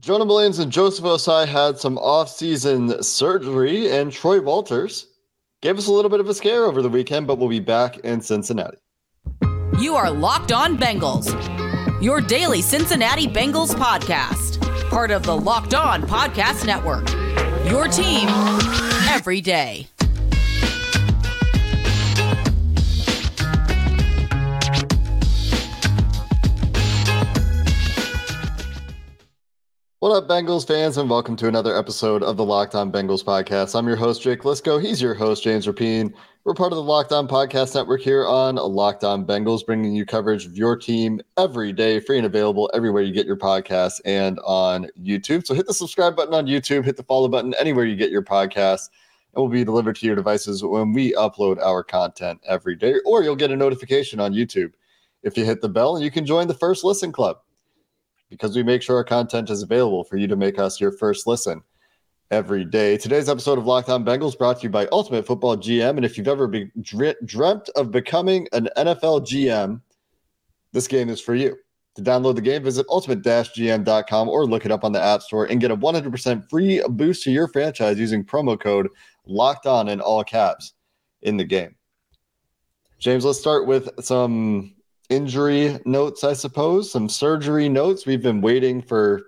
Jonah Williams and Joseph Ossai had some off-season surgery, and Troy Walters gave us a little bit of a scare over the weekend, but we'll be back in Cincinnati. You are Locked On Bengals, your daily Cincinnati Bengals podcast, part of the Locked On Podcast Network. Your team every day. What up, Bengals fans, and welcome to another episode of the Locked On Bengals podcast. I'm your host, Jake Liscow. He's your host, James Rapien. We're part of the Locked On Podcast Network here on Locked On Bengals, bringing you coverage of your team every day, free and available everywhere you get your podcasts and on YouTube. So hit the subscribe button on YouTube, hit the follow button anywhere you get your podcasts, and will be delivered to your devices when we upload our content every day, or you'll get a notification on YouTube if you hit the bell, and you can join the First Listen Club because we make sure our content is available for you to make us your first listen every day. Today's episode of Locked On Bengals brought to you by Ultimate Football GM. And if you've ever been dreamt of becoming an NFL GM, this game is for you. To download the game, visit ultimate-gm.com or look it up on the App Store and get a 100% free boost to your franchise using promo code Locked On in all caps in the game. James, let's start with some injury notes, I suppose, some surgery notes. We've been waiting for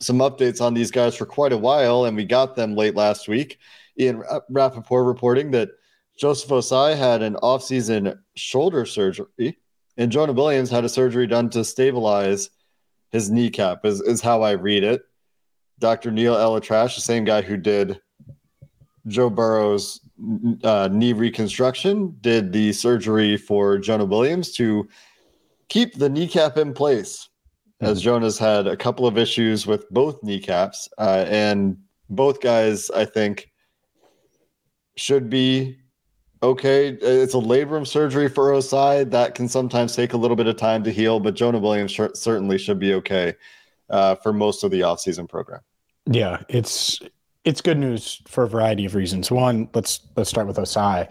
some updates on these guys for quite a while, and we got them late last week. Ian Rapoport reporting that Joseph Ossai had an offseason shoulder surgery, and Jonah Williams had a surgery done to stabilize his kneecap, is, is how I read it. Dr. Neil ElAttrache, the same guy who did Joe Burrow's uh, knee reconstruction, did the surgery for Jonah Williams to keep the kneecap in place, as hmm. Jonah's had a couple of issues with both kneecaps, uh, and both guys, I think, should be okay. It's a labrum surgery for Ossai that can sometimes take a little bit of time to heal, but Jonah Williams sh- certainly should be okay uh, for most of the offseason program. Yeah, it's it's good news for a variety of reasons. One, let's let's start with Ossai.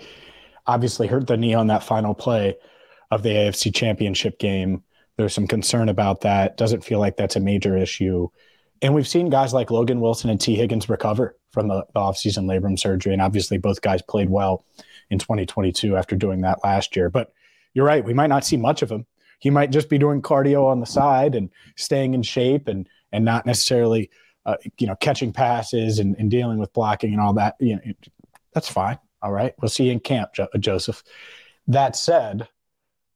Obviously, hurt the knee on that final play of the AFC Championship game. There's some concern about that. Doesn't feel like that's a major issue. And we've seen guys like Logan Wilson and Tee Higgins recover from the, the offseason labrum surgery. And obviously, both guys played well in 2022 after doing that last year. But you're right, we might not see much of him. He might just be doing cardio on the side and staying in shape and and not necessarily uh, you know, catching passes and, and, dealing with blocking and all that, you know, that's fine. All right. We'll see you in camp, jo- Joseph. That said,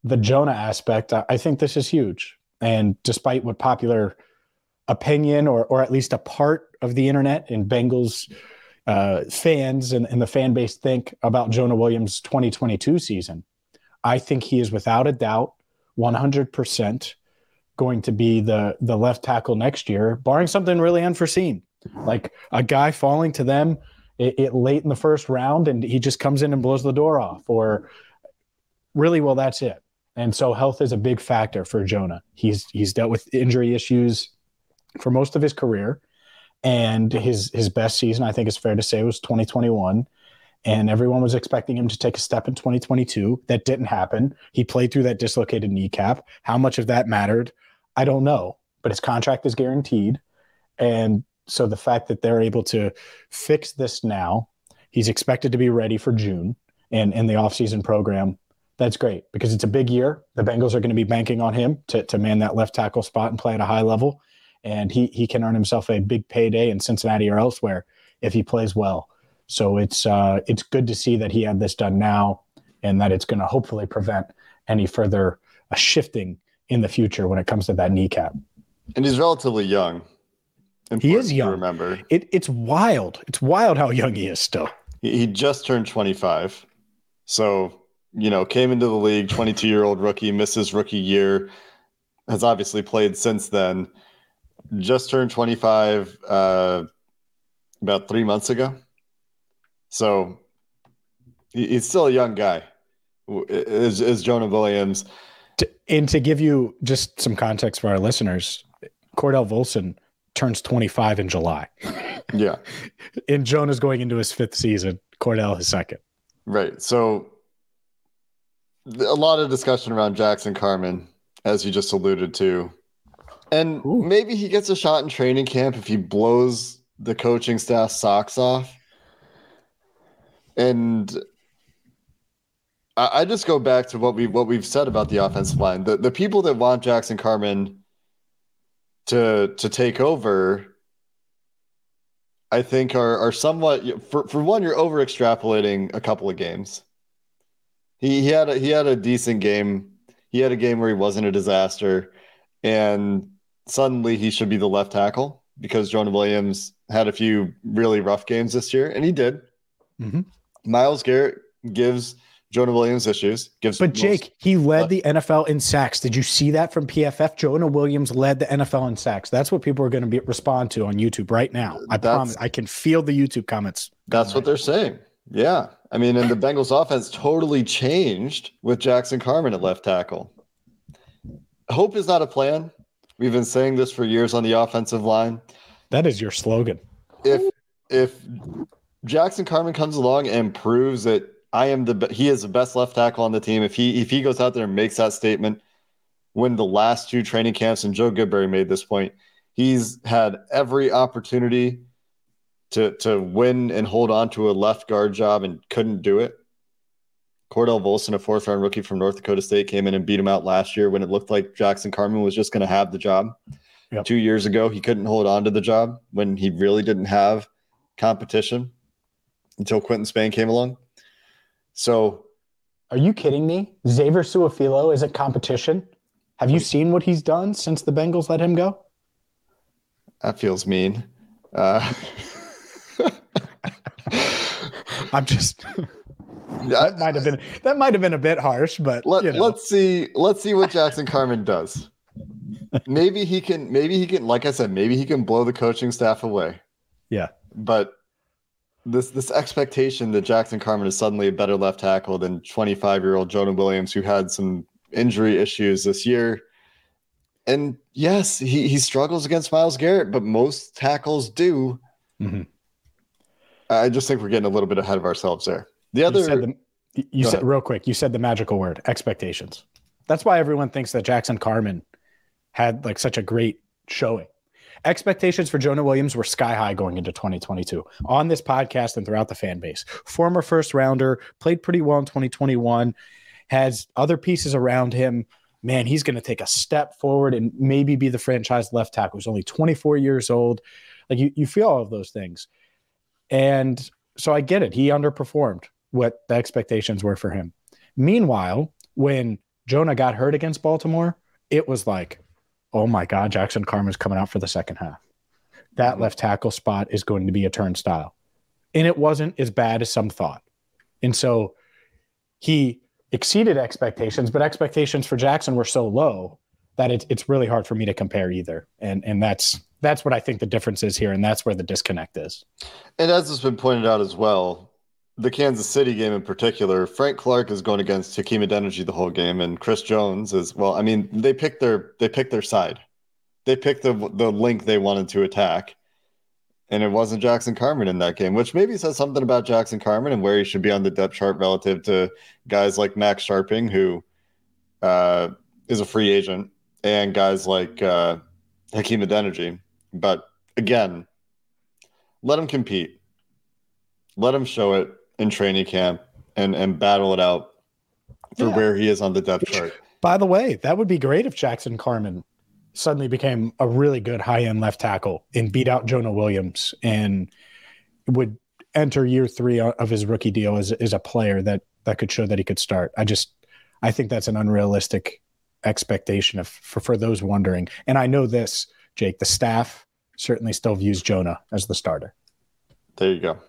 the Jonah aspect, I, I think this is huge. And despite what popular opinion or, or at least a part of the internet and Bengals uh, fans and, and the fan base think about Jonah Williams' 2022 season, I think he is without a doubt 100% going to be the the left tackle next year, barring something really unforeseen, like a guy falling to them it, it, late in the first round, and he just comes in and blows the door off, or really, well, that's it. And so, health is a big factor for Jonah. He's he's dealt with injury issues for most of his career, and his his best season, I think, is fair to say, was 2021 and everyone was expecting him to take a step in 2022. That didn't happen. He played through that dislocated kneecap. How much of that mattered? I don't know, but his contract is guaranteed. And so the fact that they're able to fix this now, he's expected to be ready for June and in the offseason program. That's great because it's a big year. The Bengals are going to be banking on him to, to man that left tackle spot and play at a high level. And he, he can earn himself a big payday in Cincinnati or elsewhere if he plays well. So it's uh, it's good to see that he had this done now and that it's going to hopefully prevent any further uh, shifting in the future when it comes to that kneecap. And he's relatively young. He is young. Remember, it, it's wild. It's wild how young he is still. He, he just turned 25. So, you know, came into the league, 22 year old rookie, misses rookie year, has obviously played since then. Just turned 25 uh, about three months ago. So he's still a young guy. Is is Jonah Williams? And to give you just some context for our listeners, Cordell Volson turns 25 in July. Yeah. and Jonah's going into his fifth season. Cordell his second. Right. So a lot of discussion around Jackson Carman, as you just alluded to. And Ooh. maybe he gets a shot in training camp if he blows the coaching staff socks off. And I, just go back to what we what we've said about the offensive line. The the people that want Jackson Carman to to take over I think are are somewhat for for one you're over extrapolating a couple of games. He he had a, he had a decent game. He had a game where he wasn't a disaster and suddenly he should be the left tackle because Jonah Williams had a few really rough games this year and he did. Mm-hmm. Myles Garrett gives Jonah Williams issues. Gives but Jake, most, he led uh, the NFL in sacks. Did you see that from PFF? Jonah Williams led the NFL in sacks. That's what people are going to be respond to on YouTube right now. I promise. I can feel the YouTube comments. That's what they're saying. Yeah, I mean, and the Bengals offense totally changed with Jackson Carman at left tackle. Hope is not a plan. We've been saying this for years on the offensive line. That is your slogan. If if Jackson Carman comes along and proves that I am the he is the best left tackle on the team. If he if he goes out there and makes that statement, when the last two training camps and Joe Goodberry made this point, he's had every opportunity to to win and hold on to a left guard job and couldn't do it. Cordell Volson, a fourth round rookie from North Dakota State, came in and beat him out last year when it looked like Jackson Carman was just going to have the job. Yep. Two years ago, he couldn't hold on to the job when he really didn't have competition until Quinton Spain came along. So, are you kidding me? Xavier Su'a-Filo is a competition. Have you seen what he's done since the Bengals let him go? That feels mean. Uh, I'm just. that might have been that might have been a bit harsh, but let, you know. let's see let's see what Jackson Carman does. maybe he can maybe he can like I said maybe he can blow the coaching staff away. Yeah, but this this expectation that Jackson Carman is suddenly a better left tackle than 25 year old Jonah Williams, who had some injury issues this year. And yes, he, he struggles against Myles Garrett, but most tackles do. Mm-hmm. I just think we're getting a little bit ahead of ourselves there. The other, you said, the, you said real quick, you said the magical word expectations. That's why everyone thinks that Jackson Carman had like such a great showing Expectations for Jonah Williams were sky high going into 2022 on this podcast and throughout the fan base. Former first rounder, played pretty well in 2021, has other pieces around him. Man, he's going to take a step forward and maybe be the franchise left tackle. He's only 24 years old. Like you, you feel all of those things. And so I get it. He underperformed what the expectations were for him. Meanwhile, when Jonah got hurt against Baltimore, it was like, oh my God, Jackson Carman's coming out for the second half. That left tackle spot is going to be a turnstile. And it wasn't as bad as some thought. And so he exceeded expectations, but expectations for Jackson were so low that it, it's really hard for me to compare either. And and that's that's what I think the difference is here, and that's where the disconnect is. And as has been pointed out as well, the Kansas City game in particular, Frank Clark is going against Hakeem Adeniji the whole game, and Chris Jones is well. I mean, they picked their they picked their side. They picked the the link they wanted to attack, and it wasn't Jackson Carman in that game, which maybe says something about Jackson Carman and where he should be on the depth chart relative to guys like Max Scharping, who uh, is a free agent, and guys like uh, Hakeem Adeniji. But again, let him compete. Let him show it in training camp and and battle it out for yeah. where he is on the depth chart. By the way, that would be great if Jackson Carman suddenly became a really good high end left tackle and beat out Jonah Williams and would enter year three of his rookie deal as, as a player that that could show that he could start. I just I think that's an unrealistic expectation of for, for those wondering. And I know this, Jake, the staff certainly still views Jonah as the starter. There you go.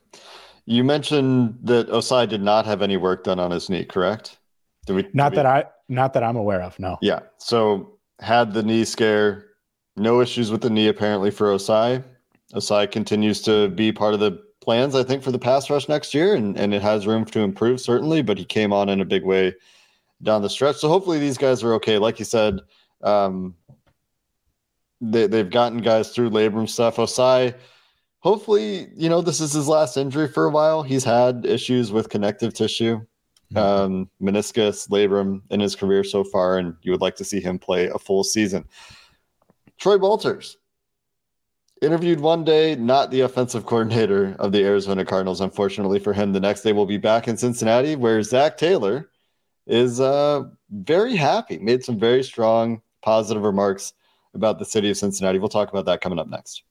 You mentioned that Ossai did not have any work done on his knee, correct? Did we, not did we, that I not that I'm aware of. No. Yeah. So had the knee scare. No issues with the knee apparently for Ossai. Ossai continues to be part of the plans, I think, for the pass rush next year, and, and it has room to improve, certainly, but he came on in a big way down the stretch. So hopefully these guys are okay. Like you said, um, they, they've gotten guys through labrum stuff. Ossai, hopefully, you know, this is his last injury for a while. He's had issues with connective tissue, mm-hmm. um, meniscus, labrum in his career so far, and you would like to see him play a full season. Troy Walters interviewed one day, not the offensive coordinator of the Arizona Cardinals, unfortunately for him. The next day, will be back in Cincinnati, where Zac Taylor is uh, very happy, made some very strong, positive remarks about the city of Cincinnati. We'll talk about that coming up next.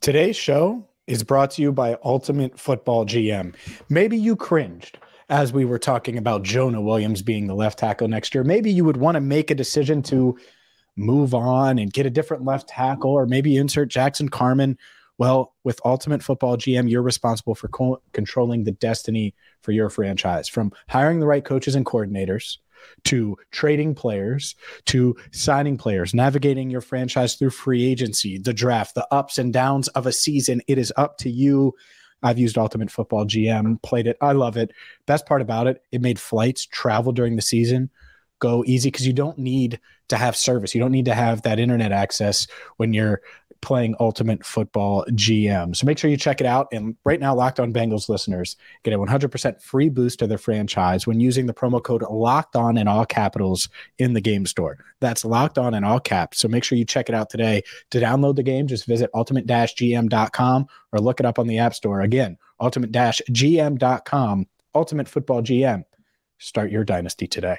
Today's show is brought to you by Ultimate Football GM. Maybe you cringed as we were talking about Jonah Williams being the left tackle next year. Maybe you would want to make a decision to move on and get a different left tackle, or maybe insert Jackson Carman. Well, with Ultimate Football GM, you're responsible for co- controlling the destiny for your franchise from hiring the right coaches and coordinators to trading players to signing players, navigating your franchise through free agency, the draft, the ups and downs of a season. It is up to you. I've used Ultimate Football GM, played it. I love it. Best part about it, it made flights, travel during the season go easy because you don't need to have service. You don't need to have that internet access when you're playing Ultimate Football GM. So make sure you check it out. And right now, Locked On Bengals listeners get a 100% free boost to their franchise when using the promo code Locked On in all capitals in the game store. That's Locked On in all caps. So make sure you check it out today. To download the game, just visit ultimate-gm.com or look it up on the App Store. Again, ultimate-gm.com. Ultimate Football GM. Start your dynasty today.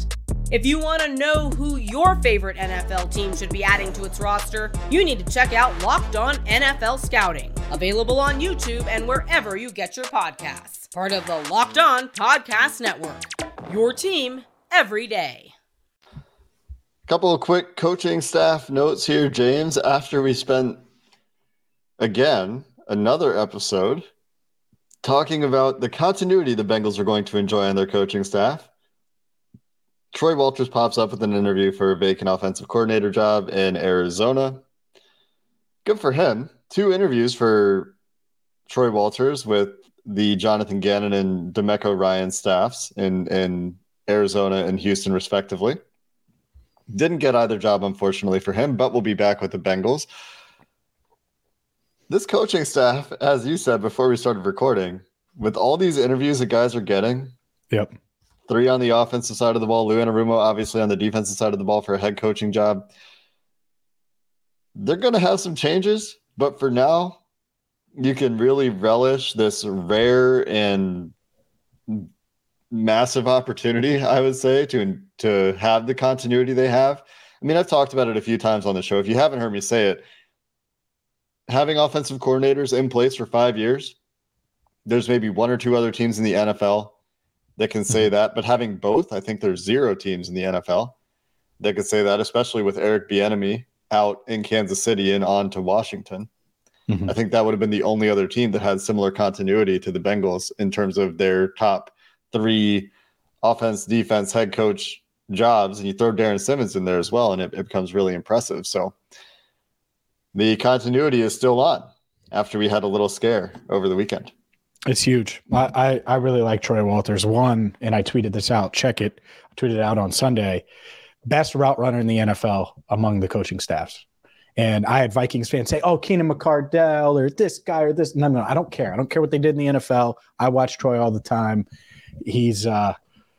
If you want to know who your favorite NFL team should be adding to its roster, you need to check out Locked On NFL Scouting, available on YouTube and wherever you get your podcasts. Part of the Locked On Podcast Network. Your team every day. Couple of quick coaching staff notes here, James. After we spent again another episode talking about the continuity the Bengals are going to enjoy on their coaching staff Troy Walters pops up with an interview for a vacant offensive coordinator job in Arizona. Good for him. Two interviews for Troy Walters with the Jonathan Gannon and DeMeco Ryan staffs in, in Arizona and Houston, respectively. Didn't get either job, unfortunately, for him, but we'll be back with the Bengals. This coaching staff, as you said before we started recording, with all these interviews that guys are getting, yep, three on the offensive side of the ball. Lou Anarumo, obviously, on the defensive side of the ball for a head coaching job. They're going to have some changes, but for now, you can really relish this rare and massive opportunity, I would say, to to have the continuity they have. I mean, I've talked about it a few times on the show. If you haven't heard me say it, having offensive coordinators in place for five years, there's maybe one or two other teams in the NFL that can say mm-hmm. that. But having both, I think there's zero teams in the NFL that could say that, especially with Eric Bieniemy out in Kansas City and on to Washington. Mm-hmm. I think that would have been the only other team that had similar continuity to the Bengals in terms of their top three offense, defense, head coach jobs. And you throw Darrin Simmons in there as well, and it, it becomes really impressive. So the continuity is still on after we had a little scare over the weekend. It's huge. I, I, I really like Troy Walters. One, and I tweeted this out. Check it. I tweeted it out on Sunday. Best route runner in the NFL among the coaching staffs. And I had Vikings fans say, "Oh, Keenan McCardell or this guy or this." No, no, I don't care. I don't care what they did in the NFL. I watch Troy all the time. He's uh,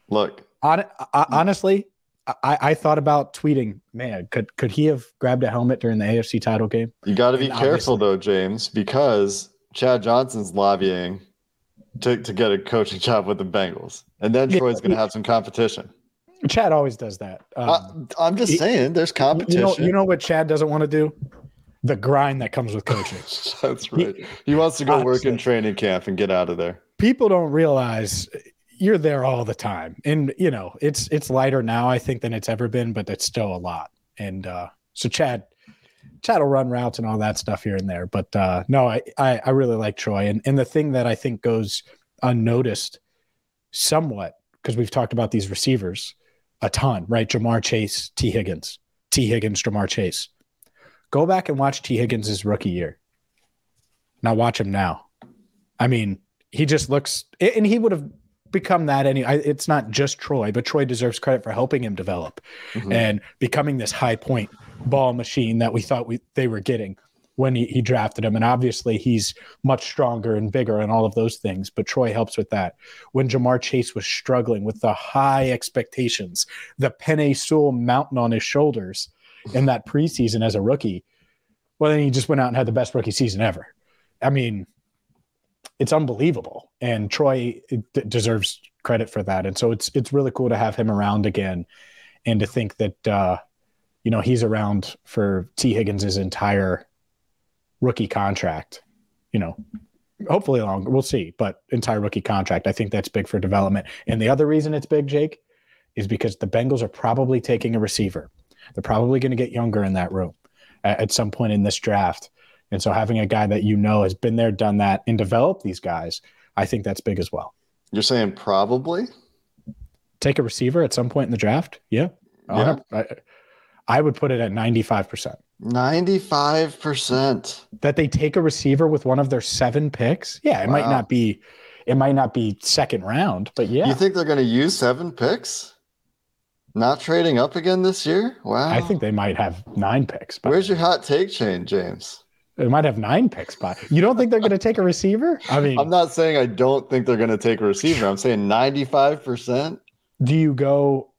look. On, I, honestly, I, I thought about tweeting. Man, could could he have grabbed a helmet during the AFC title game? You got to be careful though, James, because Chad Johnson's lobbying to, to get a coaching job with the Bengals. And then Troy's going to have some competition. Chad always does that. Um, uh, I'm just he, saying, there's competition. You know, you know what Chad doesn't want to do? The grind that comes with coaching. That's right. He, he wants to go honestly, work in training camp and get out of there. People don't realize you're there all the time, and you know it's it's lighter now, I think, than it's ever been, but it's still a lot. And uh, so Chad, Chad will run routes and all that stuff here and there, but uh, no, I, I I really like Troy, and and the thing that I think goes unnoticed somewhat because we've talked about these receivers a ton, right? Ja'Marr Chase, Tee Higgins, Tee Higgins, Ja'Marr Chase. Go back and watch Tee Higgins' rookie year. Now watch him now. I mean, he just looks, and he would have become that any. It's not just Troy, but Troy deserves credit for helping him develop mm-hmm. and becoming this high point ball machine that we thought we they were getting when he, he drafted him. And obviously, he's much stronger and bigger and all of those things. But Troy helps with that. When Ja'Marr Chase was struggling with the high expectations, the Penei Sewell mountain on his shoulders in that preseason as a rookie, well, then he just went out and had the best rookie season ever. I mean, it's unbelievable, and Troy d- deserves credit for that. And so it's it's really cool to have him around again, and to think that uh, you know he's around for Tee Higgins' entire rookie contract. You know, hopefully longer. We'll see, but entire rookie contract. I think that's big for development. And the other reason it's big, Jake, is because the Bengals are probably taking a receiver. They're probably going to get younger in that room at, at some point in this draft. And so having a guy that you know has been there, done that, and developed these guys, I think that's big as well. You're saying probably take a receiver at some point in the draft? Yeah. yeah. Uh-huh. I, I would put it at 95%. 95%. That they take a receiver with one of their seven picks? Yeah, it wow. might not be it might not be second round, but yeah. You think they're going to use seven picks? Not trading up again this year? Wow. I think they might have nine picks. But Where's your hot take chain, James? They might have nine picks by. You don't think they're going to take a receiver? I mean, I'm not saying I don't think they're going to take a receiver. I'm saying 95%. Do you go?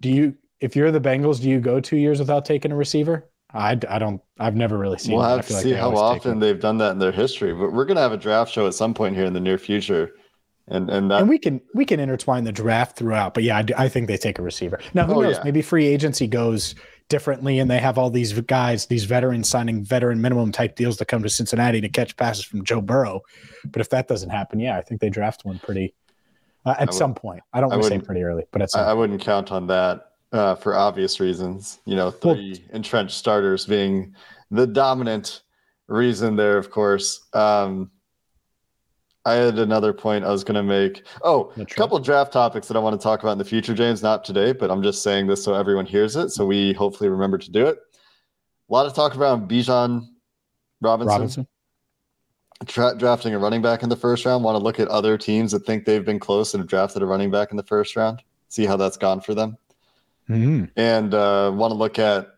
Do you? If you're the Bengals, do you go two years without taking a receiver? I, I don't. I've never really seen. We'll have to see how often they've done that in their history. But we're going to have a draft show at some point here in the near future, and and that, and we can we can intertwine the draft throughout. But yeah, I, I think they take a receiver. Now who oh, knows? Yeah. Maybe free agency goes differently and they have all these guys, these veterans signing veteran minimum type deals to come to Cincinnati to catch passes from Joe Burrow. But if that doesn't happen, yeah, I think they draft one pretty uh, at would, some point. I don't want to say pretty early, but at some I, I wouldn't count on that uh, for obvious reasons. You know, three well, entrenched starters being the dominant reason there, of course. Um, I had another point I was going to make. Oh, a couple draft topics that I want to talk about in the future, James. Not today, but I'm just saying this so everyone hears it. So we hopefully remember to do it. A lot of talk around Bijan Robinson, Robinson. Tra- drafting a running back in the first round. Want to look at other teams that think they've been close and have drafted a running back in the first round. See how that's gone for them. Mm-hmm. And uh, want to look at.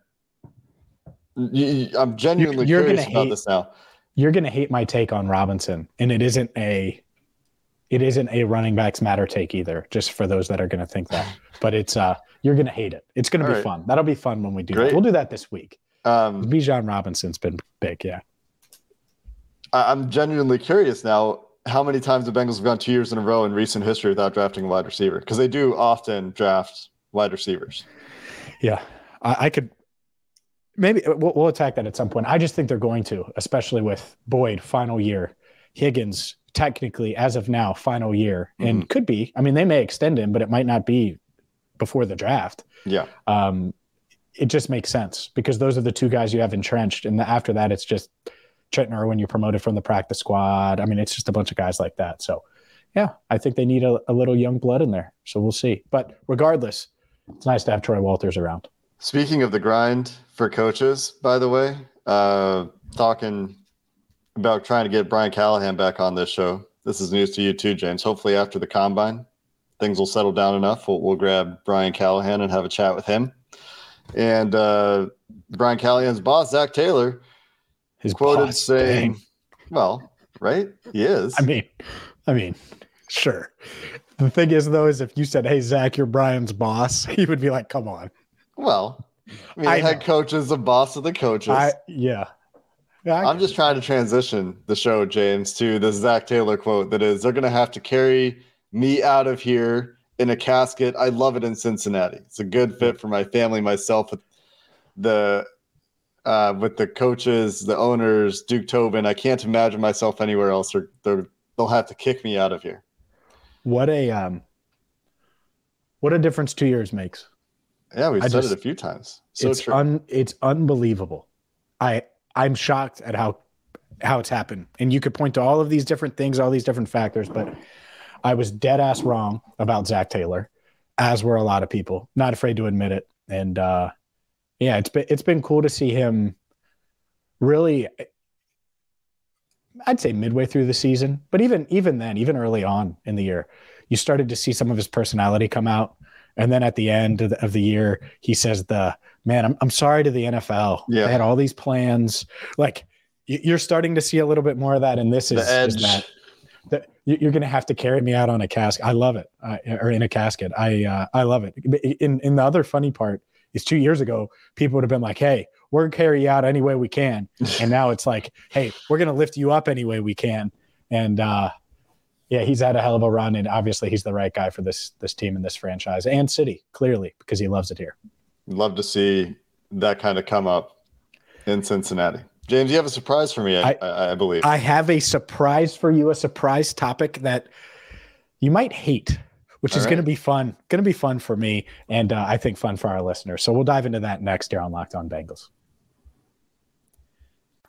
I'm genuinely you're, you're curious about hate- this now you're going to hate my take on Robinson, and it isn't a it isn't a running backs matter take either. Just for those that are going to think that, but it's uh you're going to hate it. It's going to be right. fun. That'll be fun when we do. That. We'll do that this week. Um, Bijan Robinson's been big, yeah. I'm genuinely curious now how many times the Bengals have gone two years in a row in recent history without drafting a wide receiver because they do often draft wide receivers. Yeah, I, I could maybe we'll, we'll, attack that at some point. I just think they're going to, especially with Boyd final year, Higgins technically as of now final year, mm-hmm. and could be. I mean, they may extend him, but it might not be before the draft. Yeah. Um, it just makes sense because those are the two guys you have entrenched, and the, after that, it's just Trenton Irwin You're promoted from the practice squad. I mean, it's just a bunch of guys like that. So, yeah, I think they need a, a little young blood in there. So we'll see. But regardless, it's nice to have Troy Walters around. Speaking of the grind for coaches, by the way, uh, talking about trying to get Brian Callahan back on this show. This is news to you too, James. Hopefully, after the combine, things will settle down enough. We'll, we'll grab Brian Callahan and have a chat with him. And uh, Brian Callahan's boss, Zac Taylor, his quoted boss, saying, dang. "Well, right, he is." I mean, I mean, sure. The thing is, though, is if you said, "Hey, Zac, you're Brian's boss," he would be like, "Come on." Well, I mean, I head coach is the boss of the coaches. I, yeah. yeah I am just trying to transition the show, James, to the Zac Taylor quote that is, they're going to have to carry me out of here in a casket. I love it in Cincinnati. It's a good fit for my family, myself, with the uh, with the coaches, the owners, Duke Tobin. I can't imagine myself anywhere else. Or they'll have to kick me out of here. What a um, What a difference two years makes. Yeah, we've I said just- it a few times. So it's true. un it's unbelievable. I I'm shocked at how how it's happened. And you could point to all of these different things, all these different factors, but I was dead ass wrong about Zac Taylor, as were a lot of people. Not afraid to admit it. And uh yeah, it's been it's been cool to see him really I'd say midway through the season, but even even then, even early on in the year, you started to see some of his personality come out. And then at the end of the, of the year, he says, "The man, I'm I'm sorry to the NFL. Yeah. I had all these plans. Like you're starting to see a little bit more of that. And this is, the edge. is that that you- you're going to have to carry me out on a casket. I love it, I, or in a casket. I uh, I love it. In in the other funny part is two years ago, people would have been like, "Hey, we're gonna carry you out any way we can," and now it's like, "Hey, we're going to lift you up any way we can." And uh, yeah, he's had a hell of a run, and obviously he's the right guy for this this team and this franchise and city, clearly because he loves it here. Love to see that kind of come up in Cincinnati. James, you have a surprise for me, I, I- I, believe. I have a surprise for you, a surprise topic that you might hate, which All is going to be fun. Going to be fun for me, and uh, I think fun for our listeners. So we'll dive into that next here on Locked On Bengals.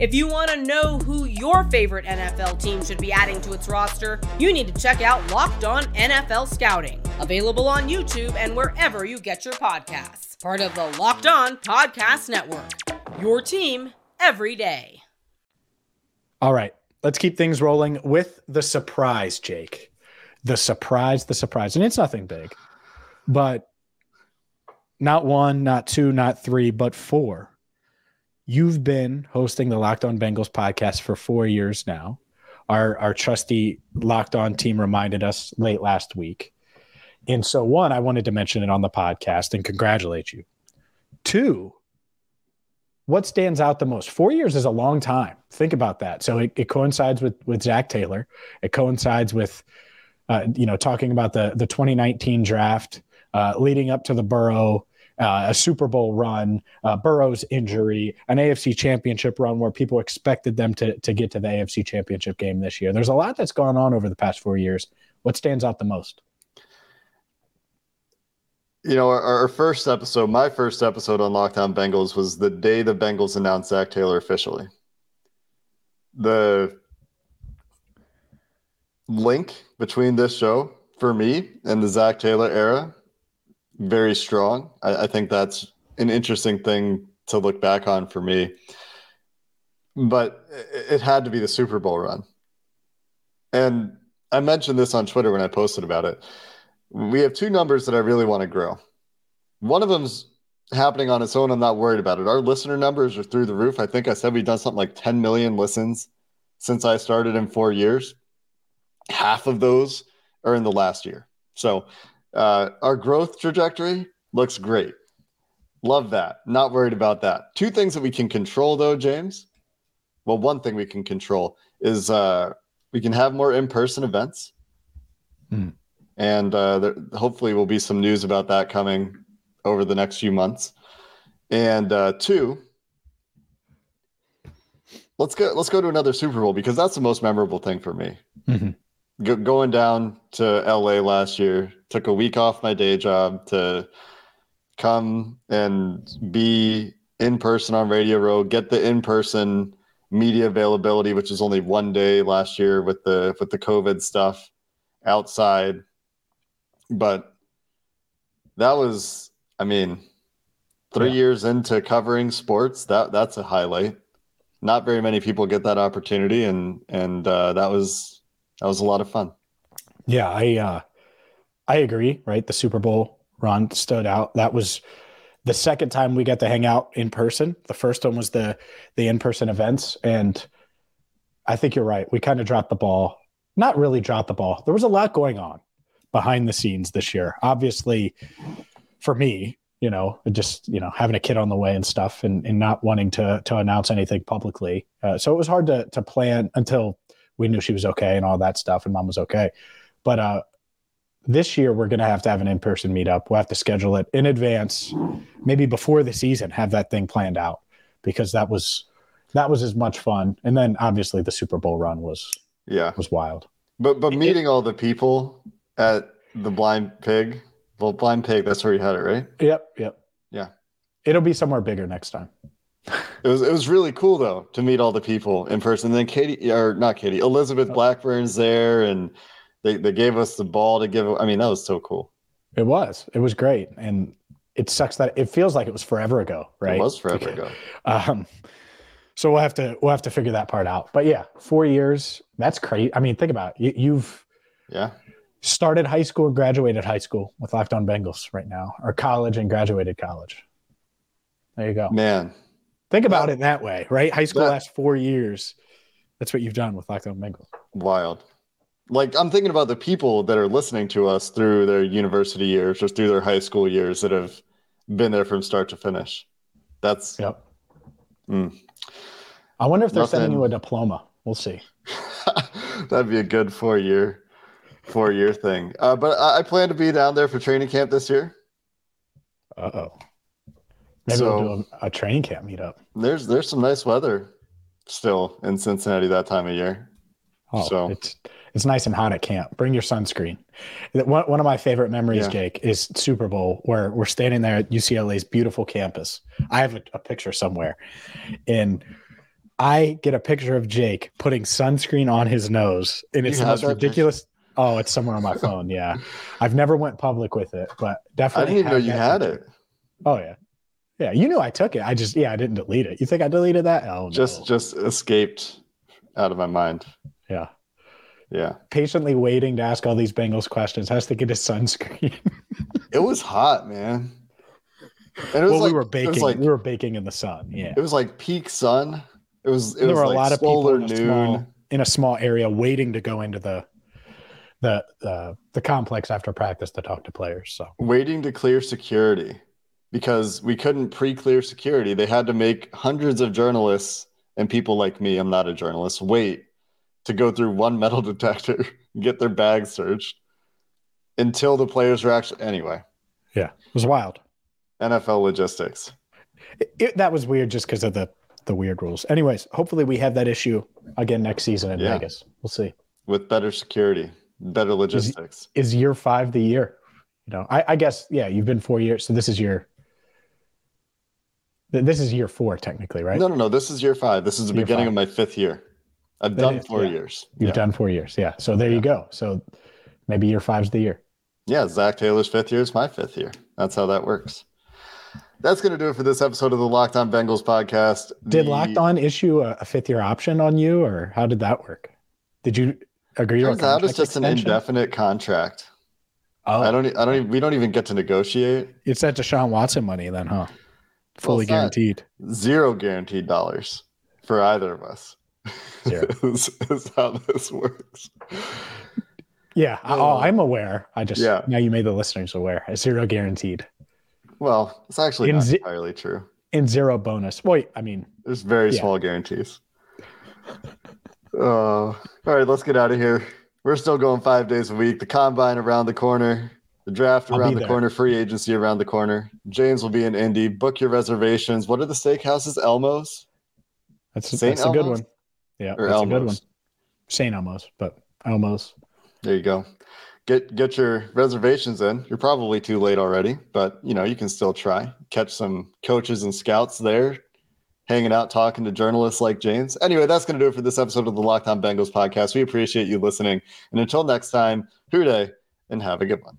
If you want to know who your favorite NFL team should be adding to its roster, you need to check out Locked On NFL Scouting, available on YouTube and wherever you get your podcasts. Part of the Locked On Podcast Network. Your team every day. All right, let's keep things rolling with the surprise, Jake. The surprise, the surprise, and it's nothing big, but not one, not two, not three, but four. You've been hosting the Locked On Bengals podcast for four years now. Our our trusty Locked On team reminded us late last week. And so, one, I wanted to mention it on the podcast and congratulate you. Two, what stands out the most? Four years is a long time. Think about that. So it, it coincides with with Zac Taylor. It coincides with uh, you know talking about the the 2019 draft, uh, leading up to the Burrow. Uh, a Super Bowl run, uh, Burrow's injury, an AFC Championship run where people expected them to to get to the AFC Championship game this year. There's a lot that's gone on over the past four years. What stands out the most? You know, our, our first episode, my first episode on Locked On Bengals was the day the Bengals announced Zac Taylor officially. The link between this show for me and the Zac Taylor era, very strong. I, I think that's an interesting thing to look back on for me. But it, it had to be the Super Bowl run. And I mentioned this on Twitter when I posted about it we have two numbers that I really want to grow. One of them's happening on its own. I'm not worried about it. Our listener numbers are through the roof. I think I said we've done something like 10 million listens since I started in four years. Half of those are in the last year. So uh, our growth trajectory looks great. Love that. Not worried about that. Two things that we can control, though, James. Well, one thing we can control is uh, we can have more in person events and uh, there hopefully will be some news about that coming over the next few months. And uh, two, let's go. Let's go to another Super Bowl because that's the most memorable thing for me. Mhm. Go, going down to LA last year, took a week off my day job to come and be in person on Radio Row, get the in person media availability, which is only one day last year with the with the COVID stuff outside but that was i mean three Yeah. years into covering sports that that's a highlight not very many people get that opportunity and and uh, that was that was a lot of fun Yeah, I uh I agree, right? The Super Bowl run stood out. That was the second time we got to hang out in person. The first one was the the in-person events and I think you're right. We kind of dropped the ball. Not really dropped the ball. There was a lot going on behind the scenes this year. Obviously, for me, you know, just you know having a kid on the way and stuff, and, and not wanting to to announce anything publicly. Uh, so it was hard to to plan until we knew she was okay and all that stuff, and mom was okay. But uh, this year we're going to have to have an in-person meetup. We'll have to schedule it in advance, maybe before the season, have that thing planned out because that was that was as much fun. And then obviously the Super Bowl run was Yeah. was wild. But but meeting all the people at the blind pig, well, blind pig, that's where you had it, right? Yep, yep. Yeah. It'll be somewhere bigger next time. It was it was really cool though to meet all the people in person. And then Katie or not Katie, Elizabeth Blackburn's there and they, they gave us the ball to give I mean, that was so cool. It was. It was great. And it sucks that it feels like it was forever ago, right? It was forever ago. Um, so we'll have to we'll have to figure that part out. But yeah, four years. That's crazy. I mean, think about it. You, you've Yeah. started high school, graduated high school with Locked On Bengals right now, or college and graduated college. There you go. Man. Think about it that way, right? High school That- lasts four years. That's what you've done with On Bengals. Wild. Like I'm thinking about the people that are listening to us through their university years or through their high school years that have been there from start to finish. That's Yep. Mm. I wonder if they're sending you a diploma. We'll see. that'd be a good four year four year thing. Uh, but I, I plan to be down there for training camp this year. Uh oh. Maybe So- we'll do a, a training camp meetup. There's there's some nice weather still in Cincinnati that time of year. Oh, So- it's it's nice and hot at camp. Bring your sunscreen. One, one of my favorite memories, Yeah. Jake, is Super Bowl where we're standing there at UCLA's beautiful campus. I have a, a picture somewhere, and I get a picture of Jake putting sunscreen on his nose, and You it's the most that picture? ridiculous. Oh, it's somewhere on my phone. Yeah, I've never went public with it, but definitely. I didn't even know you had picture. it. Oh yeah, yeah. You knew I took it. I just yeah, I didn't delete it. You think I deleted that? Oh no. Just just escaped out of my mind. yeah. Yeah. Patiently waiting to ask all these Bengals questions. Has to get his sunscreen. It was hot, man. And it was well, like, we were baking. was like we were baking in the sun. Yeah, it was like peak sun. It was it there was were a like lot of people in a, noon. small, in a small area waiting to go into the the uh, the complex after practice to talk to players. So waiting to clear security because we couldn't pre-clear security. They had to make hundreds of journalists and people like me, I'm not a journalist, wait to go through one metal detector, get their bags searched until the players were actually anyway. yeah, it was wild. NFL logistics. It, it- that was weird just because of the the weird rules. Anyways, hopefully we have that issue again next season in Yeah. Vegas. We'll see. with better security, better logistics. Is year five the year? You know, I, I guess yeah. You've been four years, so this is your. Th- This is year four, technically, right? No, no, no. This is year five. This is the Year beginning five. of my fifth year. I've That done is, four yeah. years. You've yeah. done four years, yeah. So there Yeah. you go. So maybe year five's the year. Yeah, Zac Taylor's fifth year is my fifth year. That's how that works. That's going to do it for this episode of the Locked On Bengals podcast. Did The- Locked On issue a, a fifth year option on you, or how did that work? Did you agree to a Turns out it's just an indefinite contract. Oh, I don't. I don't. Even, we don't even get to negotiate. it's that Deshaun Watson money then, huh? Fully not. guaranteed. Zero guaranteed dollars for either of us. Zero. is, is how this works. Yeah. Oh, I'm aware. I just Yeah. now you made the listeners aware. Zero guaranteed Well, it's actually In not ze- entirely true. and zero bonus. Wait, I mean, There's very Yeah. small guarantees. Uh, all right, let's get out of here. We're still going five days a week. The combine around the corner, the draft I'll around the there. corner, free agency around the corner. James will be in Indy. Book your reservations. What are the steakhouses? Elmo's that's Saint that's a good one. Yeah, or that's a good one. Elmo's? Saint Elmo's, but Elmo's. There you go. Get get your reservations in. You're probably too late already, but you know you can still try. Catch some coaches and scouts there, hanging out, talking to journalists like James. Anyway, that's going to do it for this episode of the Locked On Bengals podcast. We appreciate you listening, and until next time, Who Dey, and have a good one.